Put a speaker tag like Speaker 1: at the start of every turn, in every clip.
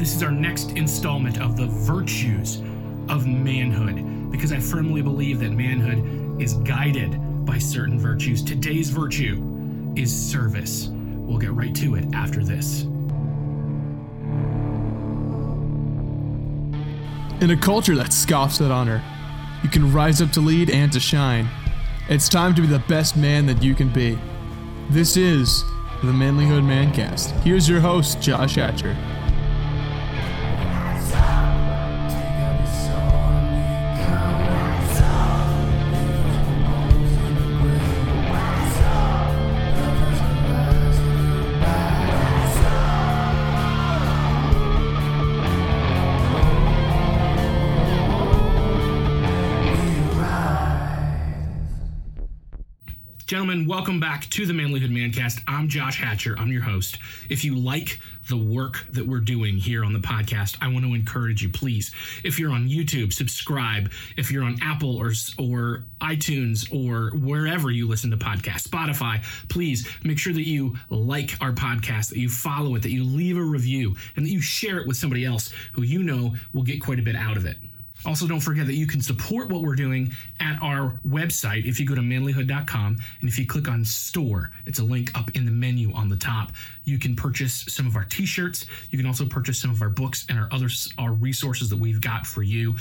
Speaker 1: This is our next installment of the virtues of manhood because I firmly believe that manhood is guided by certain virtues. Today's virtue is service. We'll get right to it after this.
Speaker 2: In a culture that scoffs at honor, you can rise up to lead and to shine. It's time to be the best man that you can be. This is the Manlyhood Mancast. Here's your host, Josh Hatcher.
Speaker 1: Gentlemen, welcome back to the Manlyhood Mancast. I'm Josh Hatcher. I'm your host. If you like the work that we're doing here on the podcast, I want to encourage you, please. If you're on YouTube, subscribe. If you're on Apple or or iTunes or wherever you listen to podcasts, Spotify, please make sure that you like our podcast, that you follow it, that you leave a review, and that you share it with somebody else who you know will get quite a bit out of it. Also, don't forget that you can support what we're doing at our website if you go to manlyhood.com and if you click on store, it's a link up in the menu on the top. You can purchase some of our t-shirts. You can also purchase some of our books and our other our resources that we've got for you.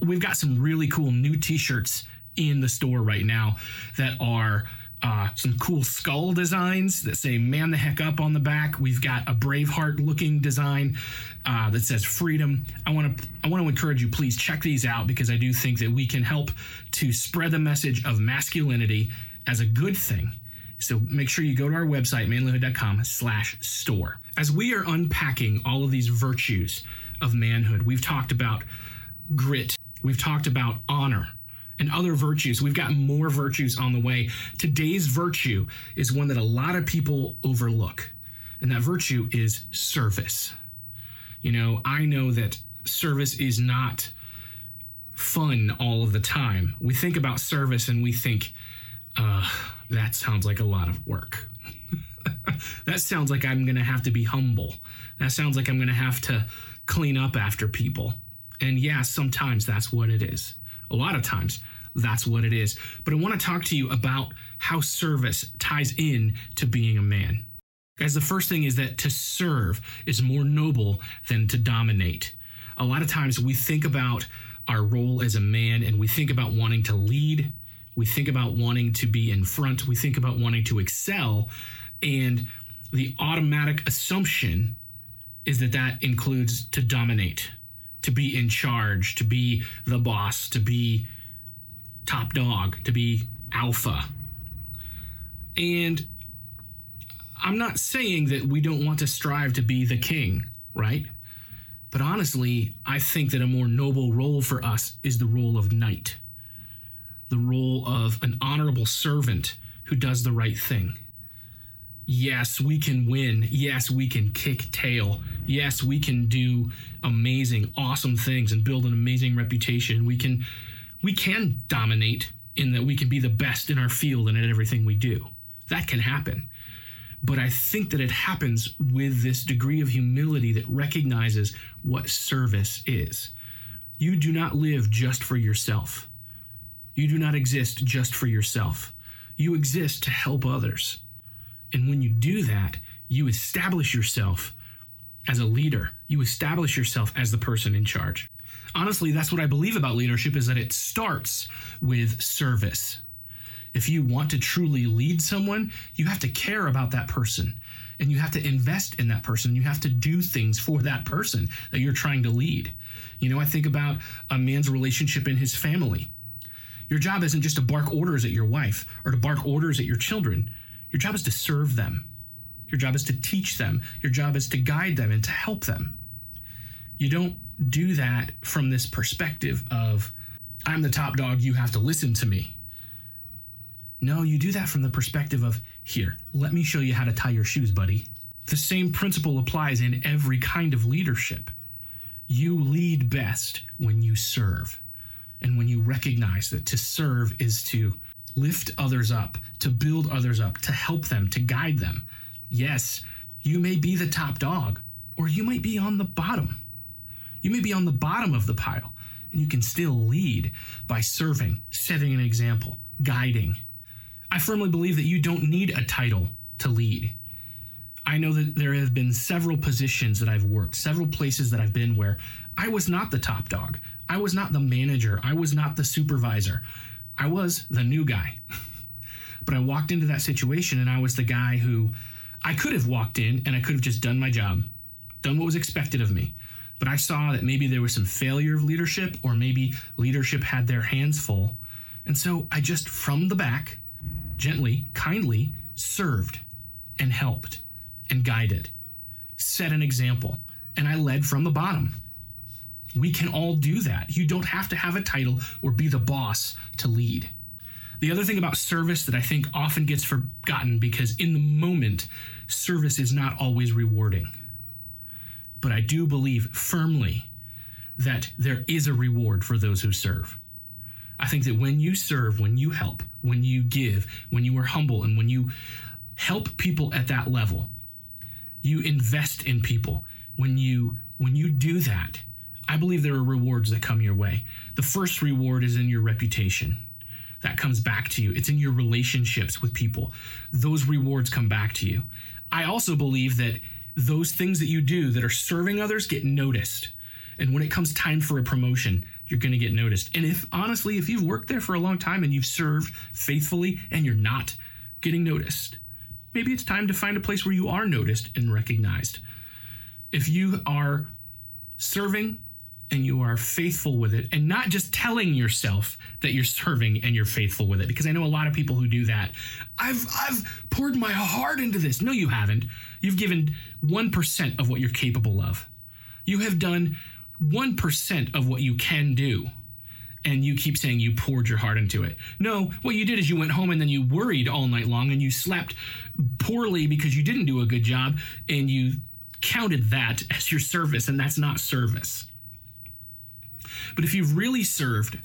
Speaker 1: We've got some really cool new t-shirts in the store right now that are uh, some cool skull designs that say "Man the heck up" on the back. We've got a Braveheart looking design uh, that says "Freedom." I want to I want to encourage you, please check these out because I do think that we can help to spread the message of masculinity as a good thing. So make sure you go to our website, manlyhood.com/store. As we are unpacking all of these virtues of manhood, we've talked about grit, we've talked about honor and other virtues. We've got more virtues on the way. Today's virtue is one that a lot of people overlook, and that virtue is service. You know, I know that service is not fun all of the time. We think about service and we think, uh, that sounds like a lot of work. that sounds like I'm going to have to be humble. That sounds like I'm going to have to clean up after people. And yeah, sometimes that's what it is. A lot of times that's what it is. But I want to talk to you about how service ties in to being a man. Guys, the first thing is that to serve is more noble than to dominate. A lot of times we think about our role as a man and we think about wanting to lead, we think about wanting to be in front, we think about wanting to excel, and the automatic assumption is that that includes to dominate, to be in charge, to be the boss, to be top dog, to be alpha. And I'm not saying that we don't want to strive to be the king, right? But honestly, I think that a more noble role for us is the role of knight, the role of an honorable servant who does the right thing. Yes, we can win. Yes, we can kick tail. Yes, we can do amazing, awesome things and build an amazing reputation. We can we can dominate in that we can be the best in our field and at everything we do. That can happen. But I think that it happens with this degree of humility that recognizes what service is. You do not live just for yourself. You do not exist just for yourself. You exist to help others. And when you do that, you establish yourself as a leader. You establish yourself as the person in charge honestly, that's what I believe about leadership is that it starts with service. If you want to truly lead someone, you have to care about that person and you have to invest in that person. You have to do things for that person that you're trying to lead. You know, I think about a man's relationship in his family. Your job isn't just to bark orders at your wife or to bark orders at your children. Your job is to serve them. Your job is to teach them. Your job is to guide them and to help them. You don't do that from this perspective of, I'm the top dog, you have to listen to me. No, you do that from the perspective of, here, let me show you how to tie your shoes, buddy. The same principle applies in every kind of leadership. You lead best when you serve and when you recognize that to serve is to lift others up, to build others up, to help them, to guide them. Yes, you may be the top dog, or you might be on the bottom. You may be on the bottom of the pile, and you can still lead by serving, setting an example, guiding. I firmly believe that you don't need a title to lead. I know that there have been several positions that I've worked, several places that I've been where I was not the top dog. I was not the manager. I was not the supervisor. I was the new guy. but I walked into that situation and I was the guy who I could have walked in and I could have just done my job, done what was expected of me. But I saw that maybe there was some failure of leadership or maybe leadership had their hands full. And so I just from the back, gently, kindly served and helped and guided, set an example, and I led from the bottom. We can all do that. You don't have to have a title or be the boss to lead. The other thing about service that I think often gets forgotten because in the moment, service is not always rewarding. But I do believe firmly that there is a reward for those who serve. I think that when you serve, when you help, when you give, when you are humble, and when you help people at that level, you invest in people. When you when you do that i believe there are rewards that come your way. The first reward is in your reputation. That comes back to you. It's in your relationships with people. Those rewards come back to you. I also believe that those things that you do that are serving others get noticed and when it comes time for a promotion you're going to get noticed and if honestly if you've worked there for a long time and you've served faithfully and you're not getting noticed maybe it's time to find a place where you are noticed and recognized. If you are serving and you are faithful with it and not just telling yourself that you're serving and you're faithful with it because I know a lot of people who do that. I've I've poured my heart into this. No you haven't. You've given 1% of what you're capable of. You have done 1% of what you can do and you keep saying you poured your heart into it. No, what you did is you went home and then you worried all night long and you slept poorly because you didn't do a good job and you counted that as your service, and that's not service. But if you've really served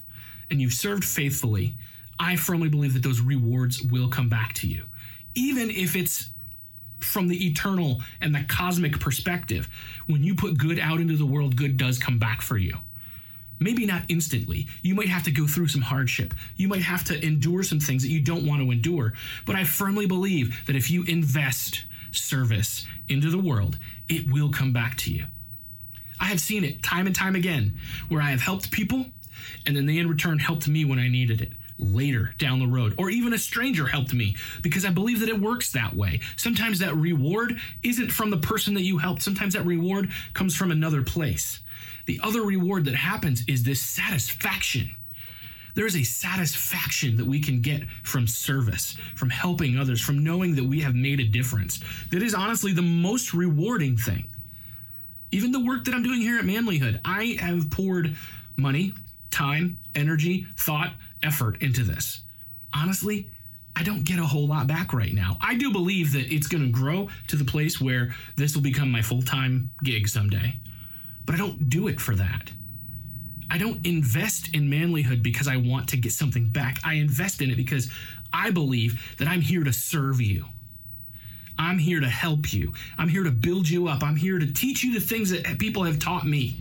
Speaker 1: and you've served faithfully, I firmly believe that those rewards will come back to you. Even if it's from the eternal and the cosmic perspective, when you put good out into the world, good does come back for you. Maybe not instantly. You might have to go through some hardship. You might have to endure some things that you don't want to endure. But I firmly believe that if you invest service into the world, it will come back to you. I have seen it time and time again where I have helped people and then they in return helped me when I needed it later down the road, or even a stranger helped me because I believe that it works that way. Sometimes that reward isn't from the person that you helped, sometimes that reward comes from another place. The other reward that happens is this satisfaction. There is a satisfaction that we can get from service, from helping others, from knowing that we have made a difference. That is honestly the most rewarding thing. Even the work that I'm doing here at Manlyhood, I have poured money, time, energy, thought, effort into this. Honestly, I don't get a whole lot back right now. I do believe that it's going to grow to the place where this will become my full time gig someday but I don't do it for that. I don't invest in manlyhood because I want to get something back. I invest in it because I believe that I'm here to serve you. I'm here to help you. I'm here to build you up. I'm here to teach you the things that people have taught me.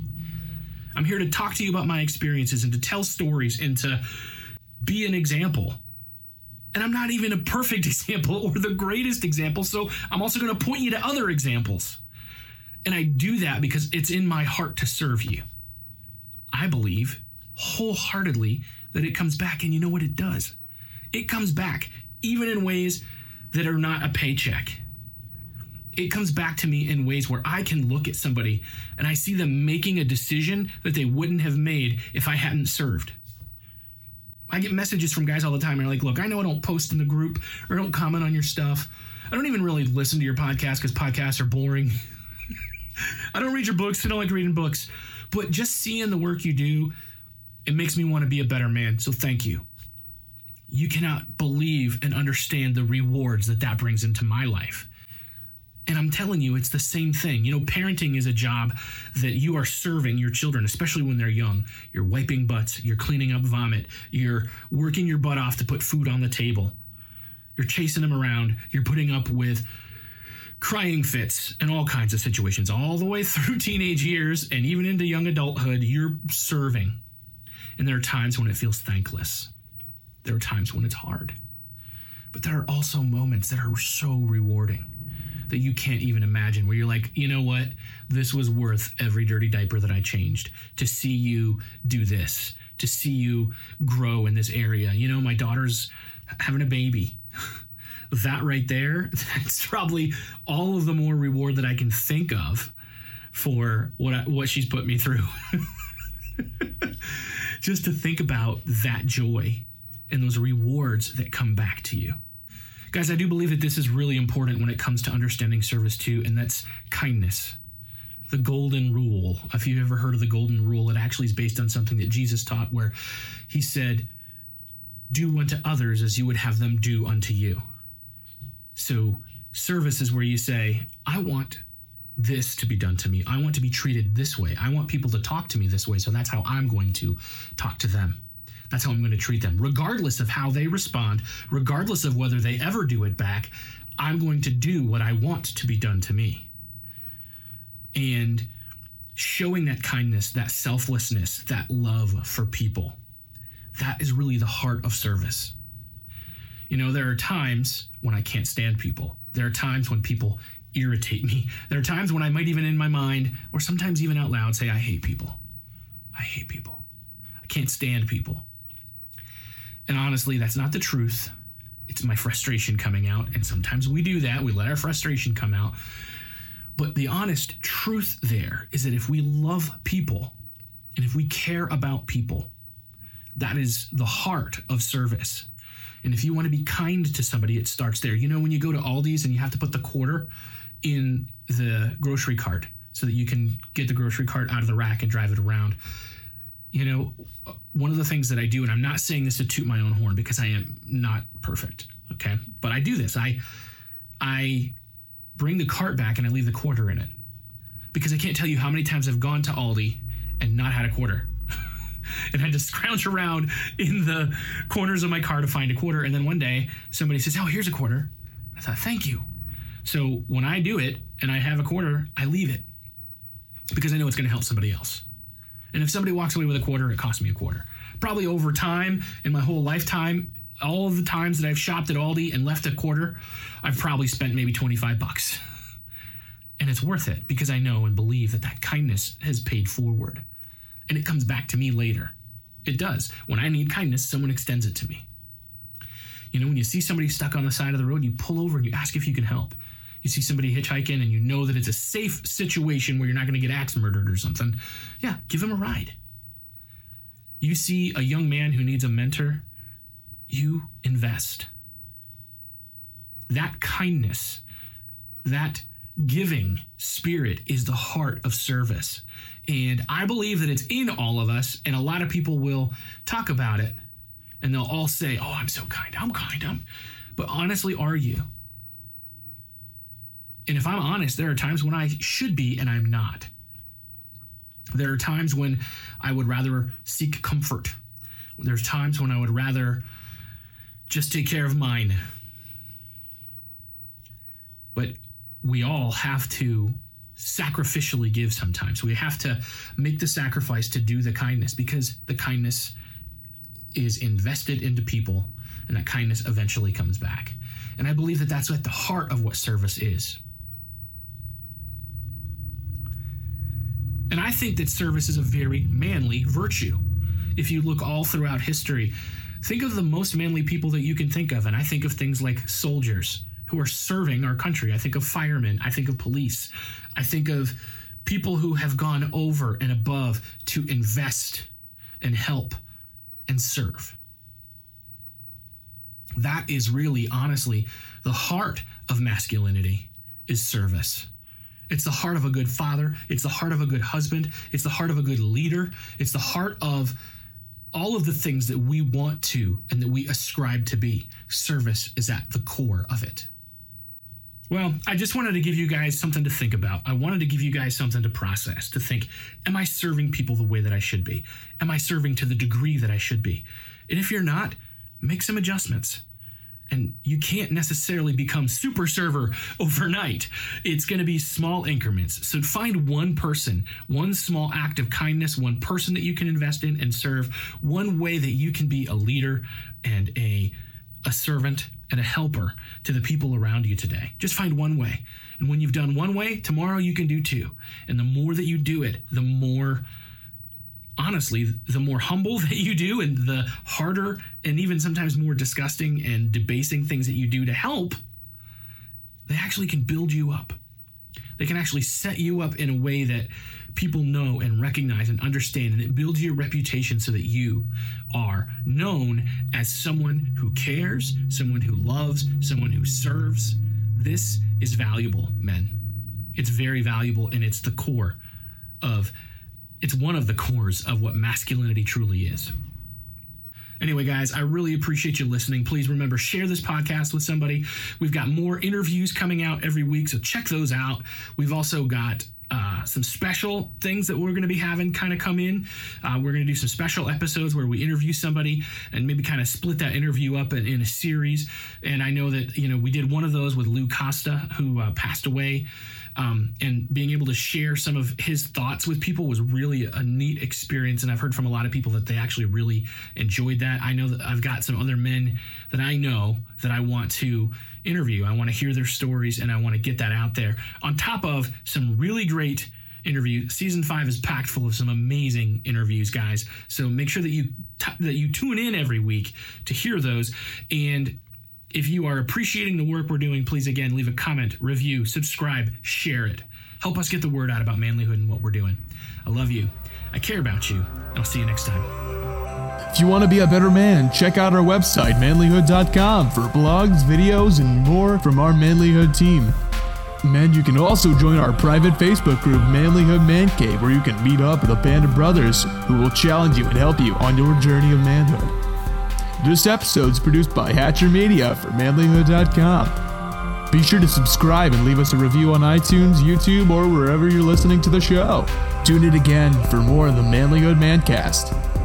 Speaker 1: I'm here to talk to you about my experiences and to tell stories and to be an example. And I'm not even a perfect example or the greatest example, so I'm also going to point you to other examples. And I do that because it's in my heart to serve you. I believe wholeheartedly that it comes back. And you know what it does? It comes back, even in ways that are not a paycheck. It comes back to me in ways where I can look at somebody and I see them making a decision that they wouldn't have made if I hadn't served. I get messages from guys all the time and they're like, look, I know I don't post in the group or don't comment on your stuff. I don't even really listen to your podcast because podcasts are boring. I don't read your books. I don't like reading books. But just seeing the work you do, it makes me want to be a better man. So thank you. You cannot believe and understand the rewards that that brings into my life. And I'm telling you, it's the same thing. You know, parenting is a job that you are serving your children, especially when they're young. You're wiping butts, you're cleaning up vomit, you're working your butt off to put food on the table, you're chasing them around, you're putting up with crying fits and all kinds of situations, all the way through teenage years and even into young adulthood, you're serving. And there are times when it feels thankless. There are times when it's hard. But there are also moments that are so rewarding that you can't even imagine where you're like, you know what? This was worth every dirty diaper that I changed to see you do this, to see you grow in this area. You know, my daughter's having a baby. that right there, that's probably all of the more reward that I can think of for what I, what she's put me through. Just to think about that joy and those rewards that come back to you. Guys, I do believe that this is really important when it comes to understanding service too, and that's kindness. The golden rule. If you've ever heard of the golden rule, it actually is based on something that Jesus taught where he said, Do unto others as you would have them do unto you. So, service is where you say, I want this to be done to me. I want to be treated this way. I want people to talk to me this way. So that's how I'm going to talk to them. That's how I'm going to treat them. Regardless of how they respond, regardless of whether they ever do it back, I'm going to do what I want to be done to me. And showing that kindness, that selflessness, that love for people, that is really the heart of service. You know, there are times when I can't stand people. There are times when people irritate me. There are times when I might even in my mind, or sometimes even out loud, say, I hate people. I hate people. I can't stand people. And honestly, that's not the truth. It's my frustration coming out. And sometimes we do that. We let our frustration come out. But the honest truth there is that if we love people and if we care about people, that is the heart of service. And if you want to be kind to somebody, it starts there. You know, when you go to Aldi's and you have to put the quarter in the grocery cart so that you can get the grocery cart out of the rack and drive it around you know, one of the things that I do, and I'm not saying this to toot my own horn because I am not perfect, okay? But I do this. I I bring the cart back and I leave the quarter in it. Because I can't tell you how many times I've gone to Aldi and not had a quarter. and had to scrounge around in the corners of my car to find a quarter. And then one day somebody says, Oh, here's a quarter. I thought, Thank you. So when I do it and I have a quarter, I leave it because I know it's going to help somebody else. And if somebody walks away with a quarter, it costs me a quarter. Probably over time in my whole lifetime, all the times that I've shopped at Aldi and left a quarter, I've probably spent maybe 25 bucks. And it's worth it because I know and believe that that kindness has paid forward. And it comes back to me later. It does. When I need kindness, someone extends it to me. You know, when you see somebody stuck on the side of the road, you pull over and you ask if you can help you see somebody hitchhiking and you know that it's a safe situation where you're not going to get axe murdered or something, yeah, give him a ride. You see a young man who needs a mentor, you invest. That kindness, that giving spirit is the heart of service. And I believe that it's in all of us, and a lot of people will talk about it and they'll all say, Oh, I'm so kind, I'm kind, I'm. But honestly, are you? And if I'm honest, there are times when I should be and I'm not. There are times when I would rather seek comfort. There's times when I would rather just take care of mine. But we all have to sacrificially give sometimes. We have to make the sacrifice to do the kindness because the kindness is invested into people and that kindness eventually comes back. And I believe that that's at the heart of what service is. And I think that service is a very manly virtue. If you look all throughout history, think of the most manly people that you can think of. And I think of things like soldiers who are serving our country. I think of firemen. I think of police. I think of people who have gone over and above to invest and help and serve. That is really, honestly, the heart of masculinity is service. It's the heart of a good father. It's the heart of a good husband. It's the heart of a good leader. It's the heart of all of the things that we want to and that we ascribe to be. Service is at the core of it. Well, I just wanted to give you guys something to think about. I wanted to give you guys something to process, to think, am I serving people the way that I should be? Am I serving to the degree that I should be? And if you're not, make some adjustments. And you can't necessarily become super server overnight. It's going to be small increments. So find one person, one small act of kindness, one person that you can invest in and serve, one way that you can be a leader and a a servant and a helper to the people around you today. Just find one way. And when you've done one way, tomorrow you can do two. And the more that you do it, the more honestly, the more humble that you do and the harder and even sometimes more disgusting and debasing things that you do to help, they actually can build you up. They can actually set you up in a way that people know and recognize and understand, and it builds your reputation so that you are known as someone who cares, someone who loves, someone who serves. This is valuable, men. It's very valuable, and it's the core of it's one of the cores of what masculinity truly is. Anyway, guys, I really appreciate you listening. Please remember, share this podcast with somebody. We've got more interviews coming out every week, so check those out. We've also got uh, some special things that we're going to be having kind of come in. Uh, we're going to do some special episodes where we interview somebody and maybe kind of split that interview up in, in, a series. And I know that, you know, we did one of those with Lou Costa, who uh, passed away um, and being able to share some of his thoughts with people was really a neat experience. And I've heard from a lot of people that they actually really enjoyed that. I know that I've got some other men that I know that I want to interview. I want to hear their stories and I want to get that out there. On top of some really great interview. Season five is packed full of some amazing interviews, guys. So make sure that you t- that you tune in every week to hear those. And if you are appreciating the work we're doing, please again leave a comment, review, subscribe, share it. Help us get the word out about manlyhood and what we're doing. I love you. I care about you. And I'll see you next time.
Speaker 2: If you want to be a better man, check out our website, manlyhood.com, for blogs, videos, and more from our manlyhood team. Men, you can also join our private Facebook group, Manlyhood Man Cave, where you can meet up with a band of brothers who will challenge you and help you on your journey of manhood. This episode is produced by Hatcher Media for manlyhood.com. Be sure to subscribe and leave us a review on iTunes, YouTube, or wherever you're listening to the show. Tune in again for more of the Manlyhood Mancast.